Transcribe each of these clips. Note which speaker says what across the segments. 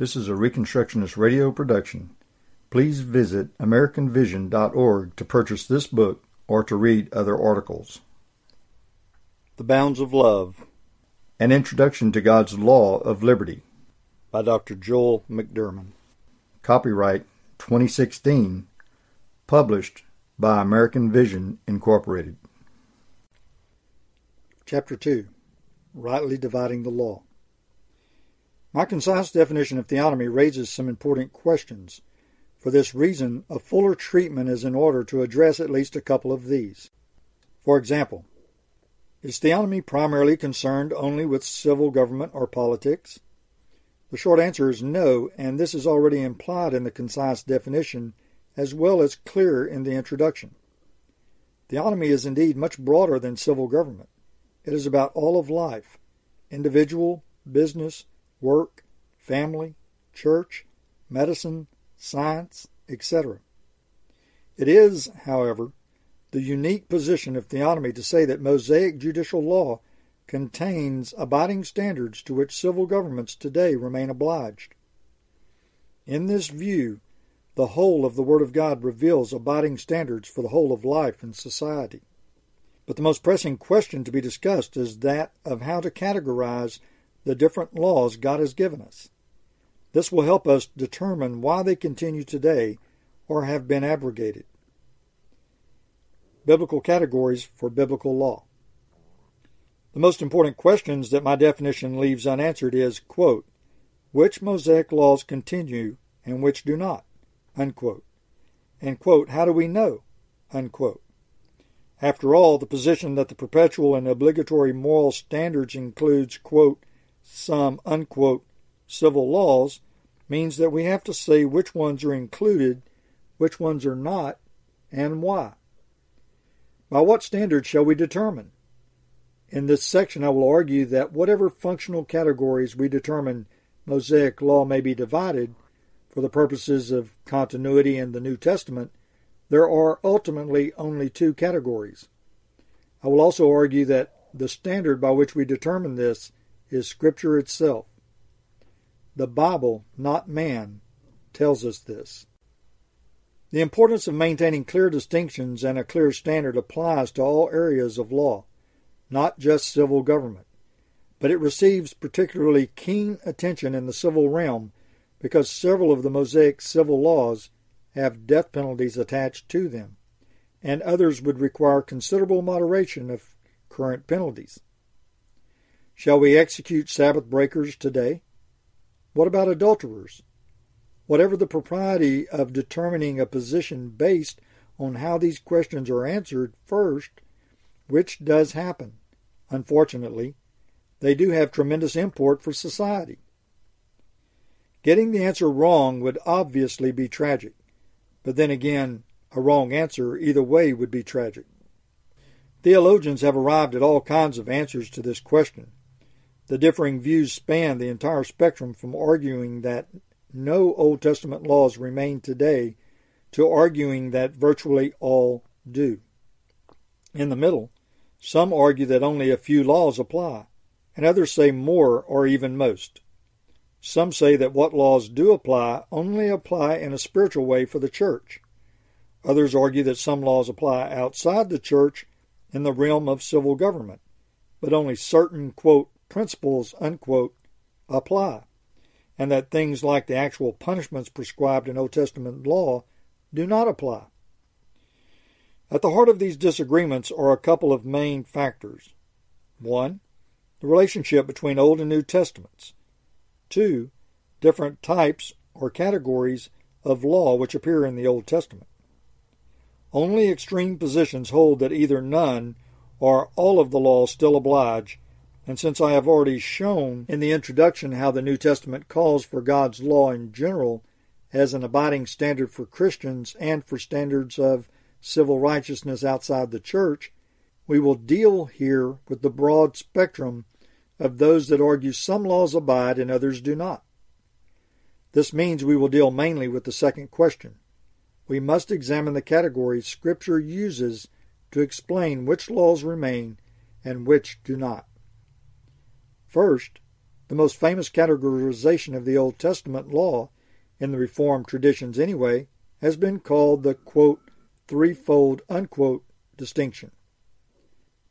Speaker 1: This is a Reconstructionist radio production. Please visit AmericanVision.org to purchase this book or to read other articles.
Speaker 2: The Bounds of Love
Speaker 1: An Introduction to God's Law of Liberty
Speaker 2: by Dr. Joel McDurmon.
Speaker 1: Copyright 2016. Published by American Vision Incorporated.
Speaker 2: Chapter 2 Rightly Dividing the Law. My concise definition of theonomy raises some important questions. For this reason, a fuller treatment is in order to address at least a couple of these. For example, is theonomy primarily concerned only with civil government or politics? The short answer is no, and this is already implied in the concise definition as well as clear in the introduction. Theonomy is indeed much broader than civil government. It is about all of life individual, business, work, family, church, medicine, science, etc. It is, however, the unique position of theonomy to say that Mosaic judicial law contains abiding standards to which civil governments today remain obliged. In this view, the whole of the Word of God reveals abiding standards for the whole of life and society. But the most pressing question to be discussed is that of how to categorize the different laws God has given us. This will help us determine why they continue today or have been abrogated. Biblical categories for biblical law. The most important questions that my definition leaves unanswered is, quote, which Mosaic laws continue and which do not, unquote. And, quote, how do we know, unquote. After all, the position that the perpetual and obligatory moral standards includes, quote, some unquote civil laws means that we have to say which ones are included, which ones are not, and why. By what standard shall we determine? In this section, I will argue that whatever functional categories we determine Mosaic law may be divided for the purposes of continuity in the New Testament, there are ultimately only two categories. I will also argue that the standard by which we determine this is Scripture itself. The Bible, not man, tells us this. The importance of maintaining clear distinctions and a clear standard applies to all areas of law, not just civil government. But it receives particularly keen attention in the civil realm because several of the Mosaic civil laws have death penalties attached to them, and others would require considerable moderation of current penalties. Shall we execute Sabbath breakers today? What about adulterers? Whatever the propriety of determining a position based on how these questions are answered first, which does happen, unfortunately, they do have tremendous import for society. Getting the answer wrong would obviously be tragic, but then again, a wrong answer either way would be tragic. Theologians have arrived at all kinds of answers to this question. The differing views span the entire spectrum from arguing that no Old Testament laws remain today to arguing that virtually all do. In the middle, some argue that only a few laws apply, and others say more or even most. Some say that what laws do apply only apply in a spiritual way for the church. Others argue that some laws apply outside the church in the realm of civil government, but only certain, quote, principles, unquote, apply, and that things like the actual punishments prescribed in Old Testament law do not apply. At the heart of these disagreements are a couple of main factors. One, the relationship between Old and New Testaments. Two, different types or categories of law which appear in the Old Testament. Only extreme positions hold that either none or all of the law still oblige and since I have already shown in the introduction how the New Testament calls for God's law in general as an abiding standard for Christians and for standards of civil righteousness outside the church, we will deal here with the broad spectrum of those that argue some laws abide and others do not. This means we will deal mainly with the second question. We must examine the categories Scripture uses to explain which laws remain and which do not. First, the most famous categorization of the Old Testament law, in the Reformed traditions anyway, has been called the quote, threefold unquote distinction.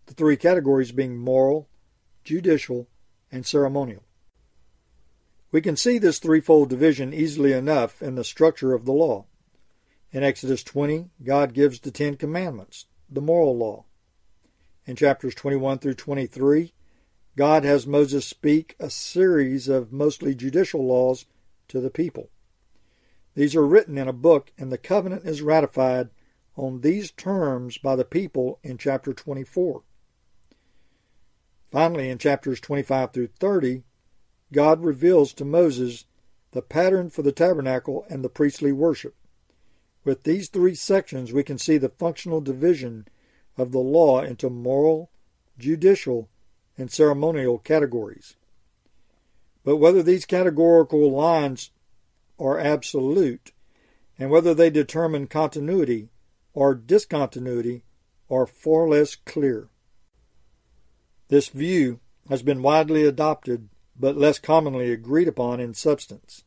Speaker 2: The three categories being moral, judicial, and ceremonial. We can see this threefold division easily enough in the structure of the law. In Exodus 20, God gives the Ten Commandments, the moral law. In chapters 21 through 23, God has Moses speak a series of mostly judicial laws to the people. These are written in a book, and the covenant is ratified on these terms by the people in chapter 24. Finally, in chapters 25 through 30, God reveals to Moses the pattern for the tabernacle and the priestly worship. With these three sections, we can see the functional division of the law into moral, judicial, and ceremonial categories. But whether these categorical lines are absolute and whether they determine continuity or discontinuity are far less clear. This view has been widely adopted but less commonly agreed upon in substance.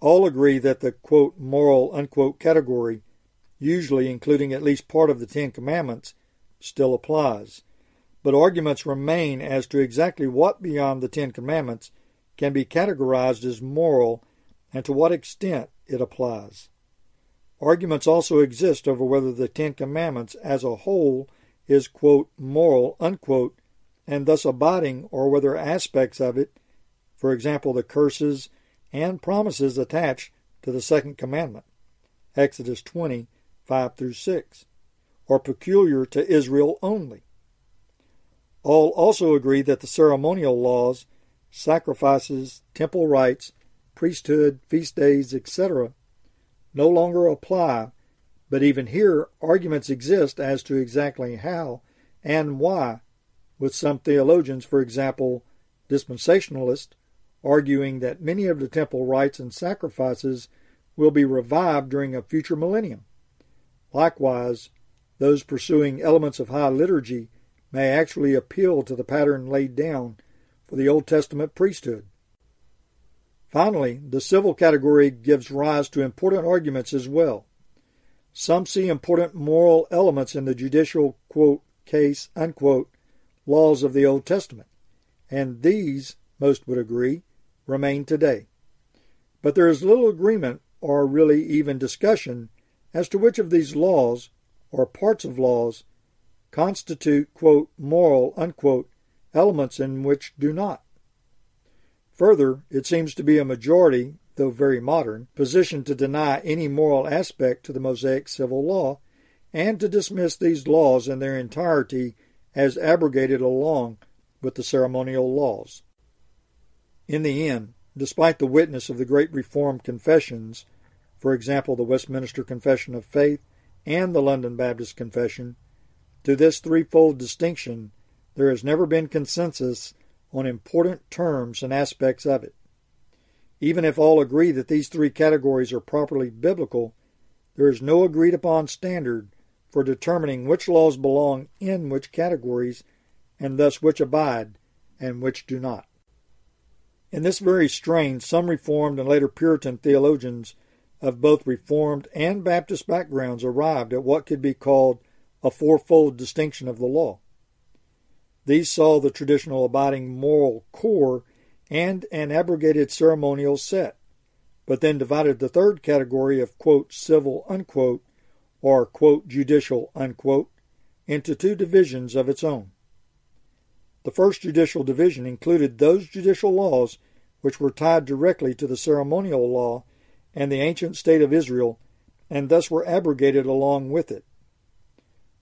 Speaker 2: All agree that the quote, moral unquote category, usually including at least part of the Ten Commandments, still applies, but arguments remain as to exactly what beyond the Ten Commandments can be categorized as moral and to what extent it applies. Arguments also exist over whether the Ten Commandments as a whole is, quote, moral, unquote, and thus abiding, or whether aspects of it, for example, the curses and promises attached to the second commandment, Exodus 20, 5 through 6, are peculiar to Israel only. All also agree that the ceremonial laws, sacrifices, temple rites, priesthood, feast days, etc., no longer apply, but even here arguments exist as to exactly how and why with some theologians, for example, dispensationalists, arguing that many of the temple rites and sacrifices will be revived during a future millennium. Likewise, those pursuing elements of high liturgy may actually appeal to the pattern laid down for the Old Testament priesthood. Finally, the civil category gives rise to important arguments as well. Some see important moral elements in the judicial quote, case unquote, laws of the Old Testament, and these, most would agree, remain today. But there is little agreement, or really even discussion, as to which of these laws, or parts of laws, constitute, quote, moral, unquote, elements and which do not. Further, it seems to be a majority, though very modern, position to deny any moral aspect to the Mosaic civil law and to dismiss these laws in their entirety as abrogated along with the ceremonial laws. In the end, despite the witness of the great Reformed confessions, for example, the Westminster Confession of Faith and the London Baptist Confession, to this threefold distinction there has never been consensus on important terms and aspects of it. Even if all agree that these three categories are properly biblical, there is no agreed upon standard for determining which laws belong in which categories, and thus which abide and which do not. In this very strain, some Reformed and later Puritan theologians of both Reformed and Baptist backgrounds arrived at what could be called a fourfold distinction of the law. These saw the traditional abiding moral core and an abrogated ceremonial set, but then divided the third category of quote, civil unquote, or quote, judicial, unquote, into two divisions of its own. The first judicial division included those judicial laws which were tied directly to the ceremonial law and the ancient state of Israel, and thus were abrogated along with it.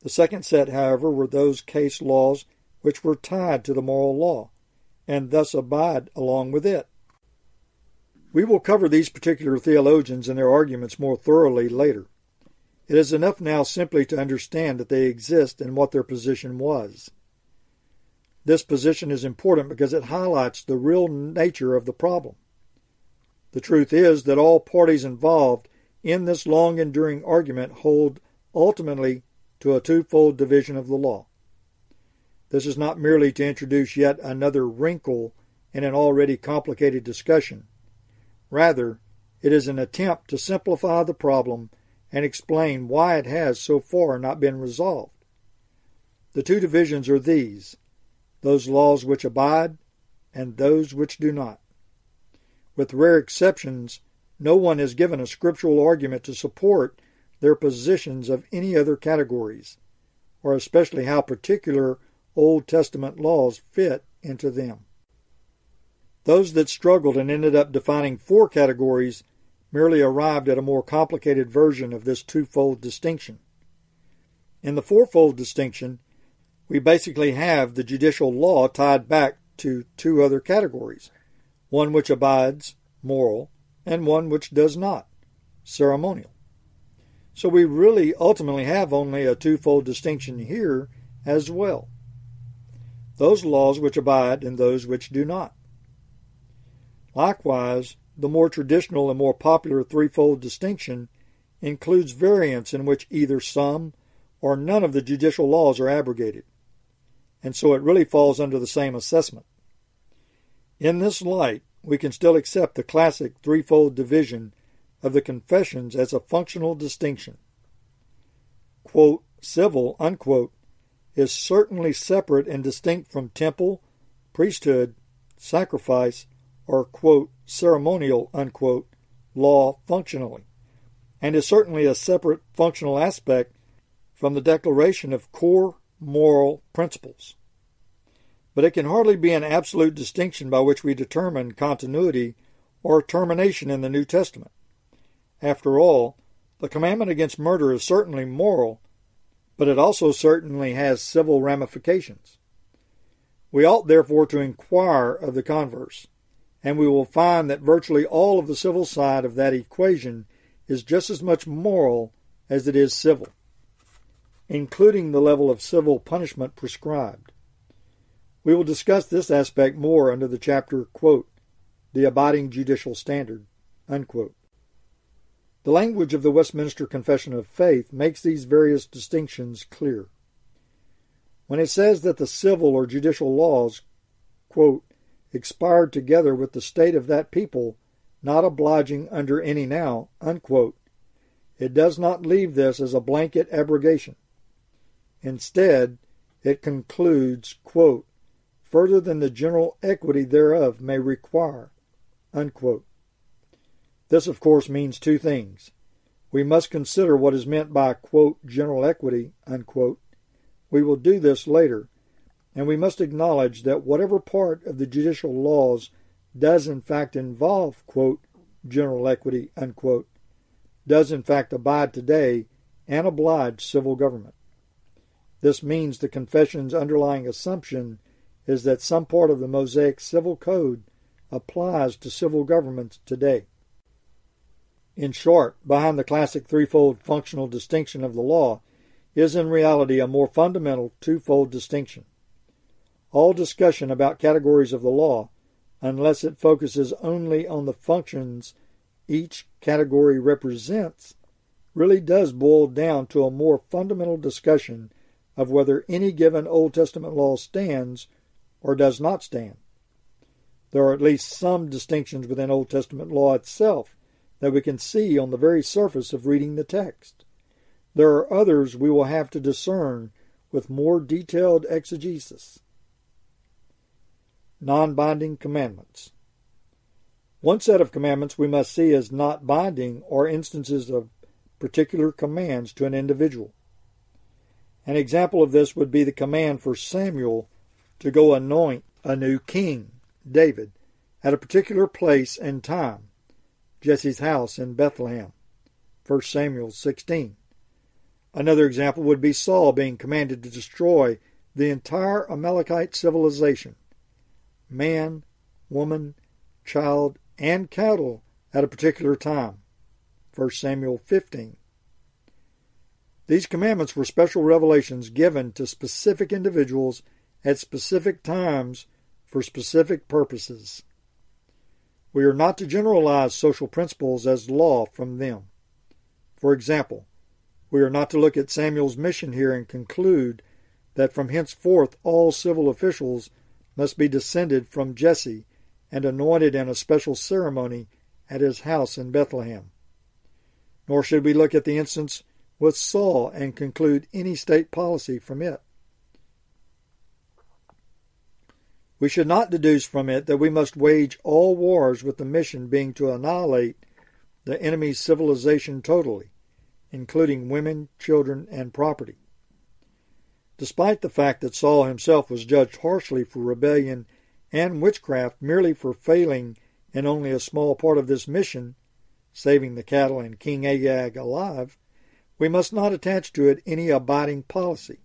Speaker 2: The second set, however, were those case laws which were tied to the moral law, and thus abide along with it. We will cover these particular theologians and their arguments more thoroughly later. It is enough now simply to understand that they exist and what their position was. This position is important because it highlights the real nature of the problem. The truth is that all parties involved in this long enduring argument hold ultimately to a twofold division of the law. This is not merely to introduce yet another wrinkle in an already complicated discussion. Rather, it is an attempt to simplify the problem and explain why it has so far not been resolved. The two divisions are these those laws which abide and those which do not. With rare exceptions, no one has given a scriptural argument to support their positions of any other categories, or especially how particular Old Testament laws fit into them. Those that struggled and ended up defining four categories merely arrived at a more complicated version of this twofold distinction. In the fourfold distinction, we basically have the judicial law tied back to two other categories one which abides, moral, and one which does not, ceremonial. So we really ultimately have only a twofold distinction here as well those laws which abide and those which do not. Likewise, the more traditional and more popular threefold distinction includes variants in which either some or none of the judicial laws are abrogated, and so it really falls under the same assessment. In this light, we can still accept the classic threefold division of the confessions as a functional distinction. Quote, civil, unquote, is certainly separate and distinct from temple, priesthood, sacrifice, or, quote, ceremonial, unquote, law functionally, and is certainly a separate functional aspect from the declaration of core moral principles. But it can hardly be an absolute distinction by which we determine continuity or termination in the New Testament. After all, the commandment against murder is certainly moral, but it also certainly has civil ramifications. We ought therefore to inquire of the converse and we will find that virtually all of the civil side of that equation is just as much moral as it is civil, including the level of civil punishment prescribed. We will discuss this aspect more under the chapter, quote, The Abiding Judicial Standard, unquote. The language of the Westminster Confession of Faith makes these various distinctions clear. When it says that the civil or judicial laws, quote, expired together with the state of that people, not obliging under any now, unquote. It does not leave this as a blanket abrogation. Instead, it concludes, quote, further than the general equity thereof may require, unquote. This, of course, means two things. We must consider what is meant by, quote, general equity, unquote. We will do this later, and we must acknowledge that whatever part of the judicial laws does in fact involve, quote, general equity, unquote, does in fact abide today and oblige civil government. This means the confession's underlying assumption is that some part of the Mosaic Civil Code applies to civil governments today. In short, behind the classic threefold functional distinction of the law is in reality a more fundamental twofold distinction all discussion about categories of the law, unless it focuses only on the functions each category represents, really does boil down to a more fundamental discussion of whether any given Old Testament law stands or does not stand. There are at least some distinctions within Old Testament law itself that we can see on the very surface of reading the text. There are others we will have to discern with more detailed exegesis non binding commandments. One set of commandments we must see as not binding or instances of particular commands to an individual. An example of this would be the command for Samuel to go anoint a new king, David, at a particular place and time, Jesse's house in Bethlehem, 1 Samuel 16. Another example would be Saul being commanded to destroy the entire Amalekite civilization man, woman, child, and cattle at a particular time. 1 Samuel 15. These commandments were special revelations given to specific individuals at specific times for specific purposes. We are not to generalize social principles as law from them. For example, we are not to look at Samuel's mission here and conclude that from henceforth all civil officials must be descended from Jesse and anointed in a special ceremony at his house in Bethlehem. Nor should we look at the instance with Saul and conclude any state policy from it. We should not deduce from it that we must wage all wars with the mission being to annihilate the enemy's civilization totally, including women, children, and property. Despite the fact that Saul himself was judged harshly for rebellion and witchcraft merely for failing in only a small part of this mission, saving the cattle and King Agag alive, we must not attach to it any abiding policy.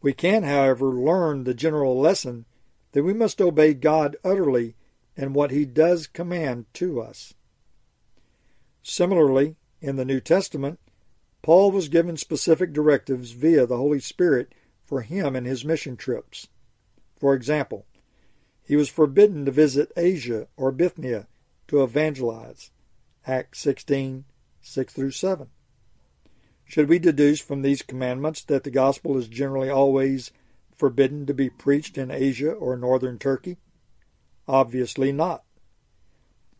Speaker 2: We can, however, learn the general lesson that we must obey God utterly in what He does command to us. Similarly, in the New Testament, Paul was given specific directives via the Holy Spirit for him and his mission trips. For example, he was forbidden to visit Asia or Bithynia to evangelize. Acts 16, 6 through 7. Should we deduce from these commandments that the gospel is generally always forbidden to be preached in Asia or northern Turkey? Obviously not.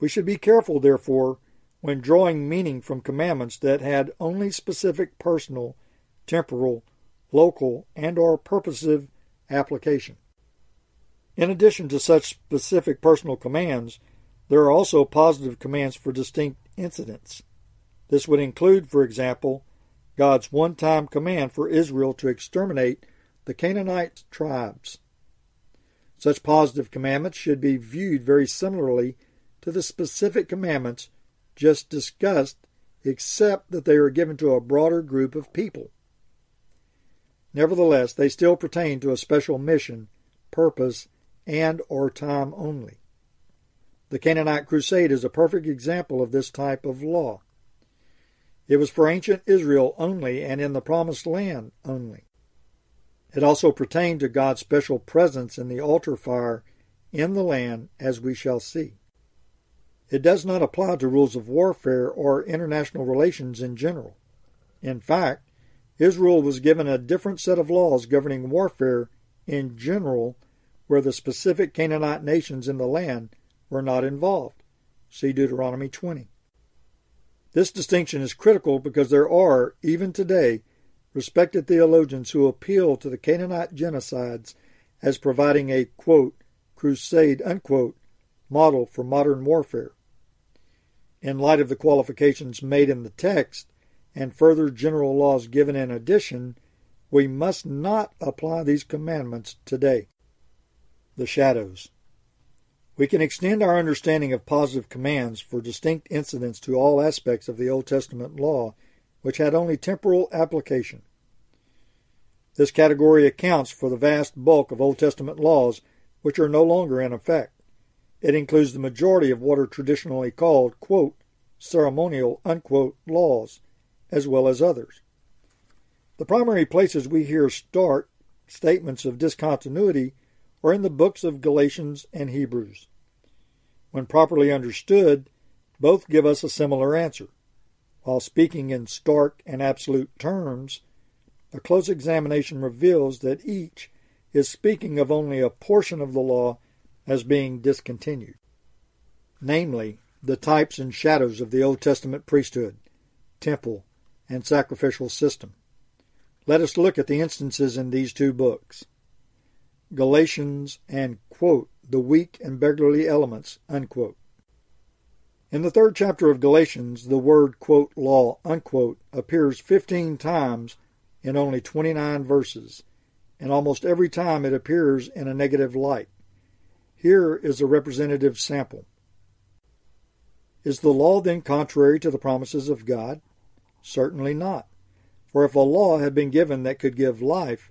Speaker 2: We should be careful, therefore, when drawing meaning from commandments that had only specific personal, temporal, local, and or purposive application. In addition to such specific personal commands, there are also positive commands for distinct incidents. This would include, for example, God's one time command for Israel to exterminate the Canaanite tribes. Such positive commandments should be viewed very similarly to the specific commandments just discussed, except that they are given to a broader group of people. Nevertheless, they still pertain to a special mission, purpose, and or time only. The Canaanite crusade is a perfect example of this type of law. It was for ancient Israel only and in the promised land only. It also pertained to God's special presence in the altar fire in the land, as we shall see. It does not apply to rules of warfare or international relations in general. In fact, Israel was given a different set of laws governing warfare in general, where the specific Canaanite nations in the land were not involved. See Deuteronomy 20. This distinction is critical because there are, even today, respected theologians who appeal to the Canaanite genocides as providing a, quote, crusade, unquote, model for modern warfare. In light of the qualifications made in the text and further general laws given in addition, we must not apply these commandments today. The shadows. We can extend our understanding of positive commands for distinct incidents to all aspects of the Old Testament law which had only temporal application. This category accounts for the vast bulk of Old Testament laws which are no longer in effect. It includes the majority of what are traditionally called, quote, ceremonial, unquote, laws, as well as others. The primary places we hear stark statements of discontinuity are in the books of Galatians and Hebrews. When properly understood, both give us a similar answer. While speaking in stark and absolute terms, a close examination reveals that each is speaking of only a portion of the law as being discontinued, namely, the types and shadows of the Old Testament priesthood, temple, and sacrificial system. Let us look at the instances in these two books. Galatians and, quote, the weak and beggarly elements, unquote. In the third chapter of Galatians, the word, quote, law, unquote, appears 15 times in only 29 verses, and almost every time it appears in a negative light. Here is a representative sample. Is the law then contrary to the promises of God? Certainly not. For if a law had been given that could give life,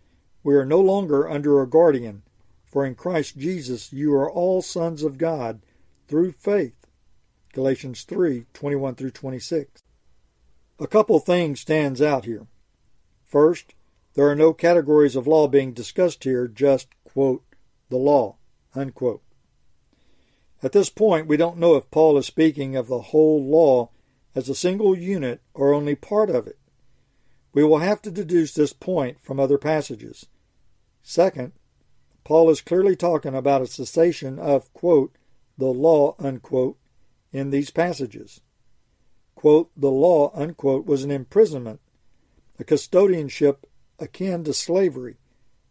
Speaker 2: we are no longer under a guardian, For in Christ Jesus you are all sons of God through faith. Galatians 3:21 through 26. A couple things stands out here. First, there are no categories of law being discussed here, just, quote, the law, unquote. At this point, we don't know if Paul is speaking of the whole law as a single unit or only part of it. We will have to deduce this point from other passages. Second, Paul is clearly talking about a cessation of, quote, the law, unquote, in these passages. Quote, the law, unquote, was an imprisonment, a custodianship akin to slavery.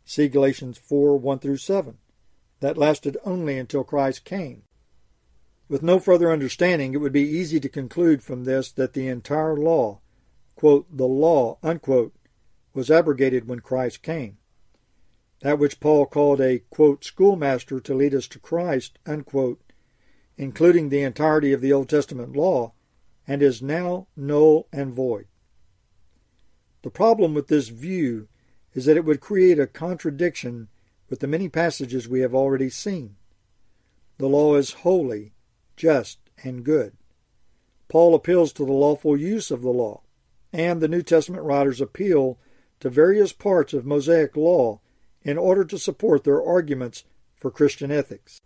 Speaker 2: See Galatians 4 1 through 7. That lasted only until Christ came. With no further understanding, it would be easy to conclude from this that the entire law, quote, the law, unquote, was abrogated when Christ came. That which Paul called a, quote, schoolmaster to lead us to Christ, unquote, including the entirety of the Old Testament law, and is now null and void. The problem with this view is that it would create a contradiction with the many passages we have already seen. The law is holy, just, and good. Paul appeals to the lawful use of the law, and the New Testament writers appeal to various parts of Mosaic law in order to support their arguments for Christian ethics.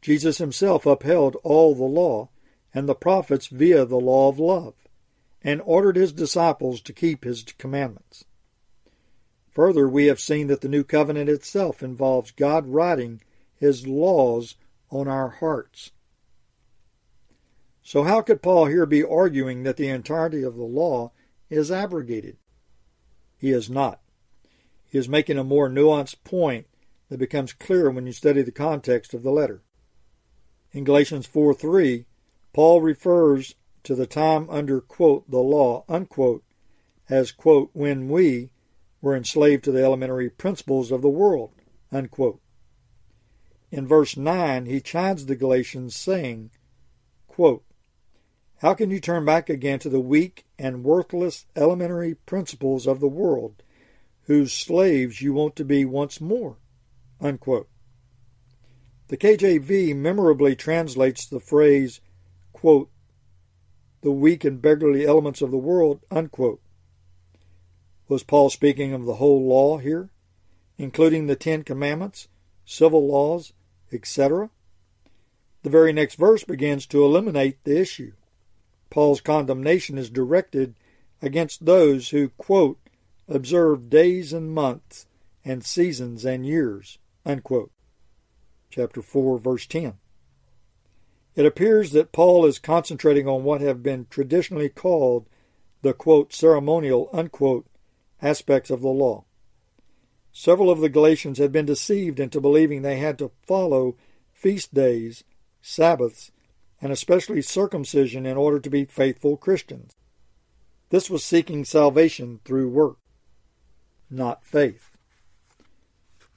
Speaker 2: Jesus himself upheld all the law and the prophets via the law of love, and ordered his disciples to keep his commandments. Further, we have seen that the new covenant itself involves God writing his laws on our hearts. So, how could Paul here be arguing that the entirety of the law is abrogated? He is not. He is making a more nuanced point that becomes clear when you study the context of the letter. In Galatians 4 3, Paul refers to the time under, quote, the law, unquote, as, quote, when we were enslaved to the elementary principles of the world, unquote. In verse 9, he chides the Galatians, saying, quote, how can you turn back again to the weak and worthless elementary principles of the world, whose slaves you want to be once more? Unquote. The KJV memorably translates the phrase, quote, the weak and beggarly elements of the world, unquote. Was Paul speaking of the whole law here, including the Ten Commandments, civil laws, etc.? The very next verse begins to eliminate the issue. Paul's condemnation is directed against those who, quote, observe days and months and seasons and years, unquote. Chapter 4, verse 10. It appears that Paul is concentrating on what have been traditionally called the, quote, ceremonial, unquote, aspects of the law. Several of the Galatians had been deceived into believing they had to follow feast days, Sabbaths, and especially circumcision in order to be faithful Christians. This was seeking salvation through work, not faith.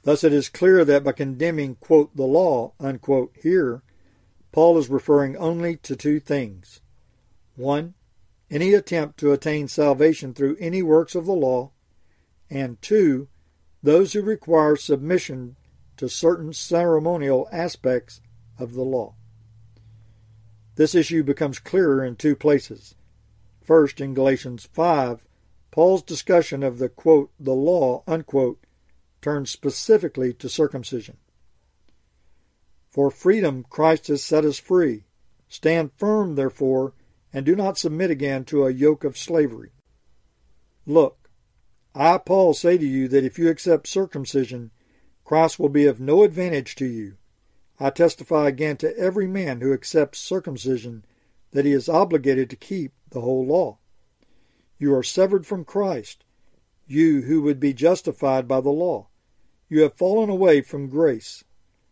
Speaker 2: Thus it is clear that by condemning, quote, the law, unquote, here, Paul is referring only to two things. One, any attempt to attain salvation through any works of the law, and two, those who require submission to certain ceremonial aspects of the law. This issue becomes clearer in two places. First, in Galatians 5, Paul's discussion of the quote, the law, unquote, turns specifically to circumcision. For freedom Christ has set us free. Stand firm, therefore, and do not submit again to a yoke of slavery. Look, I, Paul, say to you that if you accept circumcision, Christ will be of no advantage to you. I testify again to every man who accepts circumcision that he is obligated to keep the whole law. You are severed from Christ, you who would be justified by the law. You have fallen away from grace.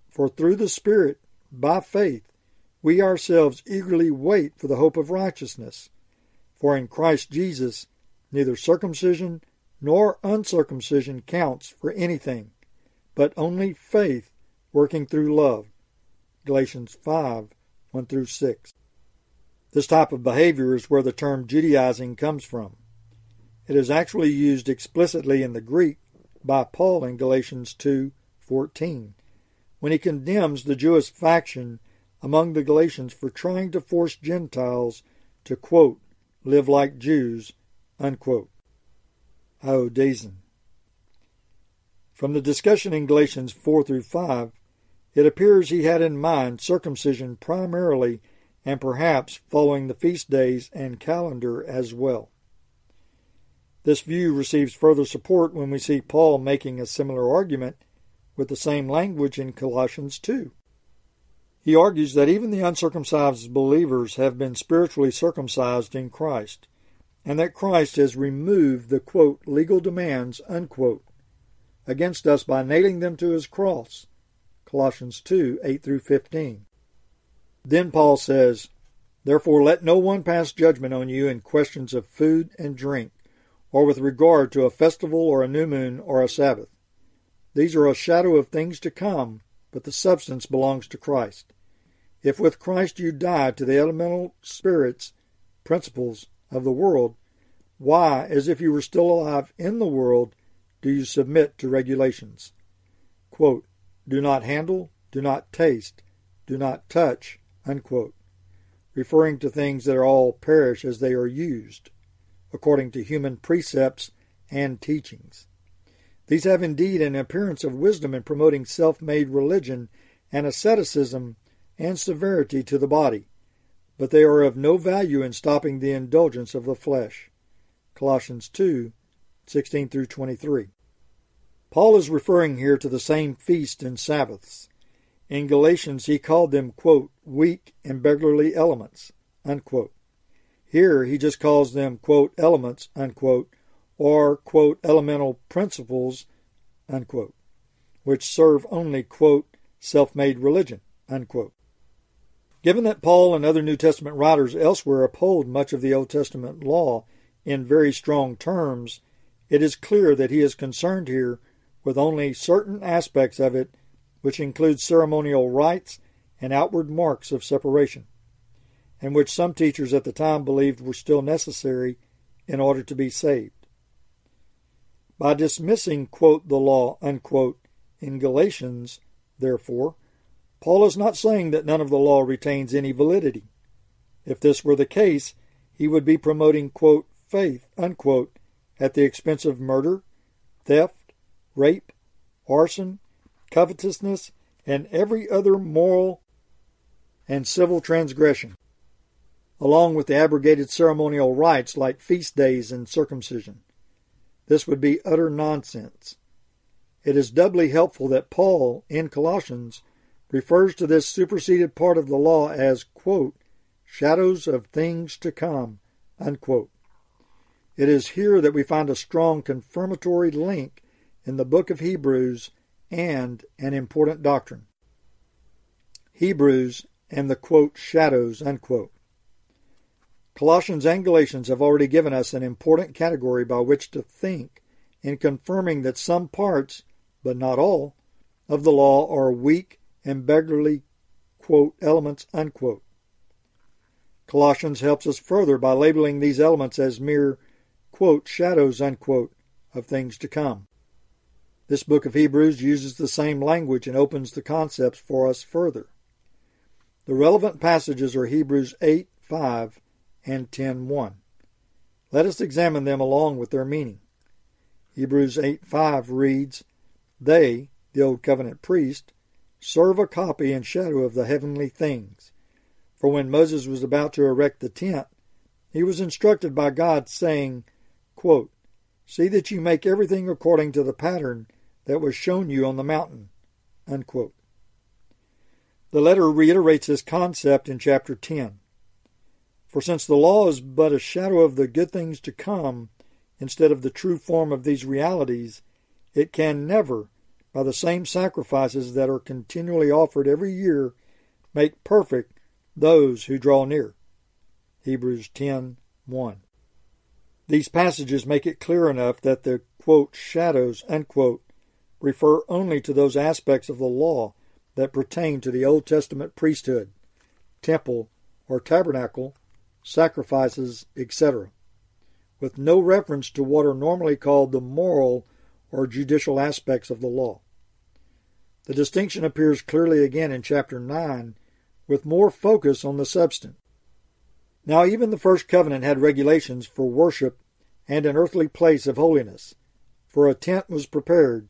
Speaker 2: For through the Spirit, by faith, we ourselves eagerly wait for the hope of righteousness. For in Christ Jesus, neither circumcision nor uncircumcision counts for anything, but only faith working through love. Galatians 5 1 through 6. This type of behavior is where the term Judaizing comes from. It is actually used explicitly in the Greek by Paul in Galatians 2:14 when he condemns the Jewish faction among the Galatians for trying to force Gentiles to, quote, live like Jews, unquote. Oh, Iodazen. From the discussion in Galatians 4 through 5, it appears he had in mind circumcision primarily and perhaps following the feast days and calendar as well. This view receives further support when we see Paul making a similar argument with the same language in Colossians 2. He argues that even the uncircumcised believers have been spiritually circumcised in Christ, and that Christ has removed the quote, legal demands unquote, against us by nailing them to his cross. Colossians 2 8 through 15. Then Paul says, Therefore let no one pass judgment on you in questions of food and drink, or with regard to a festival or a new moon or a Sabbath. These are a shadow of things to come, but the substance belongs to Christ. If with Christ you die to the elemental spirits, principles of the world, why, as if you were still alive in the world, do you submit to regulations? Quote, do not handle, do not taste, do not touch, unquote, referring to things that all perish as they are used, according to human precepts and teachings. These have indeed an appearance of wisdom in promoting self made religion and asceticism and severity to the body, but they are of no value in stopping the indulgence of the flesh. Colossians 2 16 through 23. Paul is referring here to the same feast and Sabbaths. In Galatians, he called them, quote, weak and beggarly elements, unquote. Here, he just calls them, quote, elements, unquote, or, quote, elemental principles, unquote, which serve only, self made religion, unquote. Given that Paul and other New Testament writers elsewhere uphold much of the Old Testament law in very strong terms, it is clear that he is concerned here with only certain aspects of it, which include ceremonial rites and outward marks of separation, and which some teachers at the time believed were still necessary in order to be saved. By dismissing, quote, the law, unquote, in Galatians, therefore, Paul is not saying that none of the law retains any validity. If this were the case, he would be promoting, quote, faith, unquote, at the expense of murder, theft, rape, arson, covetousness, and every other moral and civil transgression, along with the abrogated ceremonial rites like feast days and circumcision. This would be utter nonsense. It is doubly helpful that Paul, in Colossians, refers to this superseded part of the law as, quote, shadows of things to come, unquote. It is here that we find a strong confirmatory link in the book of Hebrews and an important doctrine. Hebrews and the quote shadows unquote. Colossians and Galatians have already given us an important category by which to think in confirming that some parts, but not all, of the law are weak and beggarly quote, elements. Unquote. Colossians helps us further by labeling these elements as mere quote, shadows unquote, of things to come. This book of Hebrews uses the same language and opens the concepts for us further. The relevant passages are Hebrews 8 5 and 10:1. Let us examine them along with their meaning. Hebrews 8:5 reads, "They, the old covenant priest, serve a copy and shadow of the heavenly things. For when Moses was about to erect the tent, he was instructed by God, saying, quote, See that you make everything according to the pattern that was shown you on the mountain. Unquote. The letter reiterates this concept in chapter 10. For since the law is but a shadow of the good things to come, instead of the true form of these realities, it can never, by the same sacrifices that are continually offered every year, make perfect those who draw near. Hebrews 10:1. These passages make it clear enough that the quote shadows unquote refer only to those aspects of the law that pertain to the Old Testament priesthood, temple, or tabernacle sacrifices, etc., with no reference to what are normally called the moral or judicial aspects of the law. The distinction appears clearly again in chapter 9 with more focus on the substance. Now, even the first covenant had regulations for worship and an earthly place of holiness. For a tent was prepared,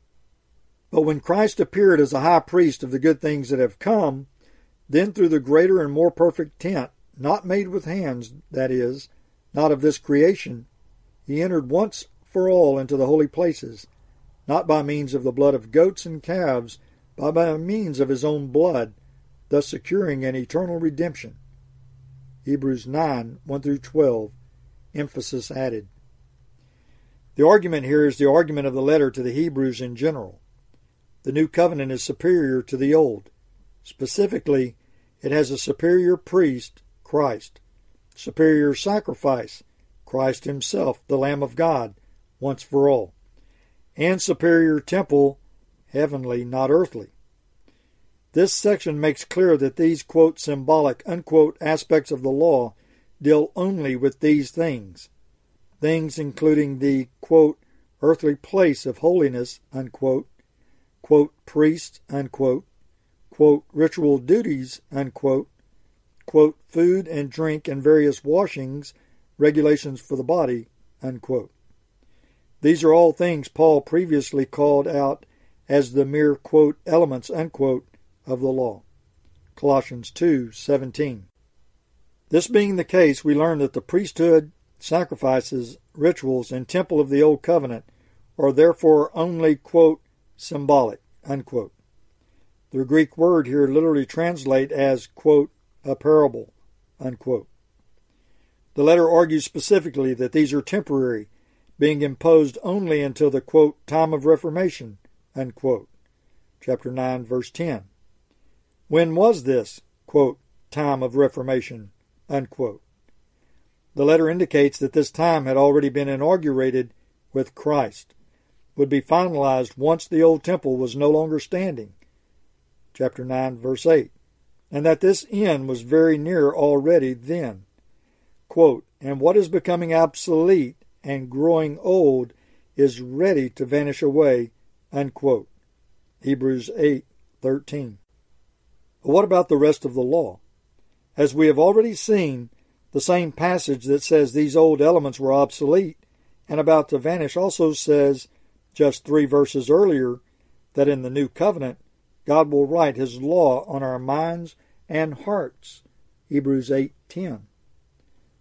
Speaker 2: But when Christ appeared as a high priest of the good things that have come, then through the greater and more perfect tent, not made with hands, that is, not of this creation, he entered once for all into the holy places, not by means of the blood of goats and calves, but by means of his own blood, thus securing an eternal redemption. Hebrews 9 1 through 12, emphasis added. The argument here is the argument of the letter to the Hebrews in general. The new covenant is superior to the old. Specifically, it has a superior priest, Christ, superior sacrifice, Christ Himself, the Lamb of God, once for all, and superior temple, heavenly, not earthly. This section makes clear that these, quote, symbolic, unquote, aspects of the law deal only with these things. Things including the, quote, earthly place of holiness, unquote, quote, priest, unquote, quote, ritual duties, unquote, quote, food and drink and various washings, regulations for the body, unquote. These are all things Paul previously called out as the mere quote elements unquote of the law. Colossians 2:17. This being the case, we learn that the priesthood, sacrifices, rituals, and temple of the old covenant are therefore only quote symbolic unquote. The Greek word here literally translate as quote a parable unquote. The letter argues specifically that these are temporary being imposed only until the quote, time of Reformation, unquote. Chapter 9, verse 10. When was this, quote, time of Reformation, unquote? The letter indicates that this time had already been inaugurated with Christ, would be finalized once the old temple was no longer standing, chapter 9, verse 8, and that this end was very near already then. Quote, and what is becoming obsolete and growing old is ready to vanish away. Unquote. Hebrews 8:13. But what about the rest of the law? As we have already seen, the same passage that says these old elements were obsolete and about to vanish also says, just three verses earlier, that in the new covenant, God will write his law on our minds and hearts. Hebrews 8:10.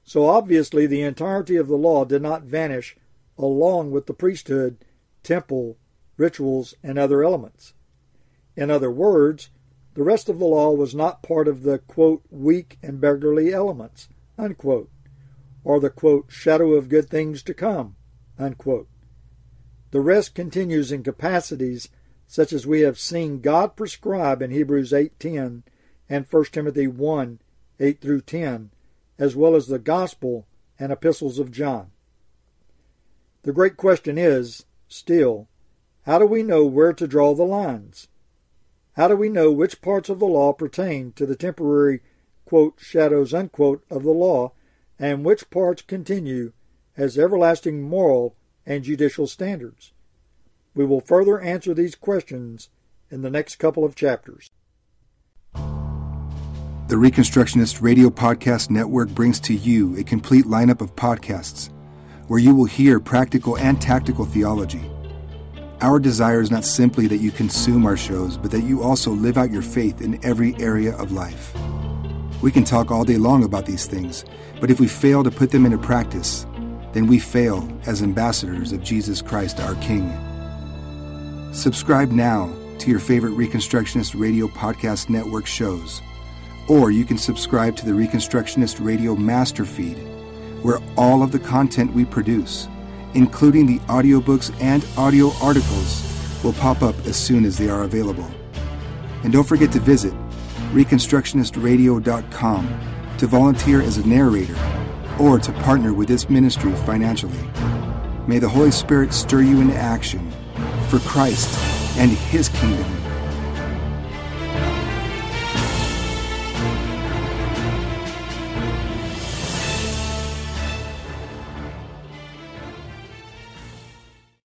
Speaker 2: So obviously, the entirety of the law did not vanish along with the priesthood, temple, rituals, and other elements. In other words, the rest of the law was not part of the quote, weak and beggarly elements, unquote, or the quote, shadow of good things to come, unquote. The rest continues in capacities such as we have seen God prescribe in Hebrews 8:10 and 1 Timothy 1 8 through 10 as well as the Gospel and epistles of John. The great question is, still, how do we know where to draw the lines? How do we know which parts of the law pertain to the temporary quote, shadows unquote, of the law and which parts continue as everlasting moral and judicial standards? We will further answer these questions in the next couple of chapters.
Speaker 3: The Reconstructionist Radio Podcast Network brings to you a complete lineup of podcasts where you will hear practical and tactical theology. Our desire is not simply that you consume our shows, but that you also live out your faith in every area of life. We can talk all day long about these things, but if we fail to put them into practice, then we fail as ambassadors of Jesus Christ our King. Subscribe now to your favorite Reconstructionist Radio Podcast Network shows, or you can subscribe to the Reconstructionist Radio Master Feed, where all of the content we produce, including the audiobooks and audio articles, will pop up as soon as they are available. And don't forget to visit ReconstructionistRadio.com to volunteer as a narrator or to partner with this ministry financially. May the Holy Spirit stir you into action for Christ and His kingdom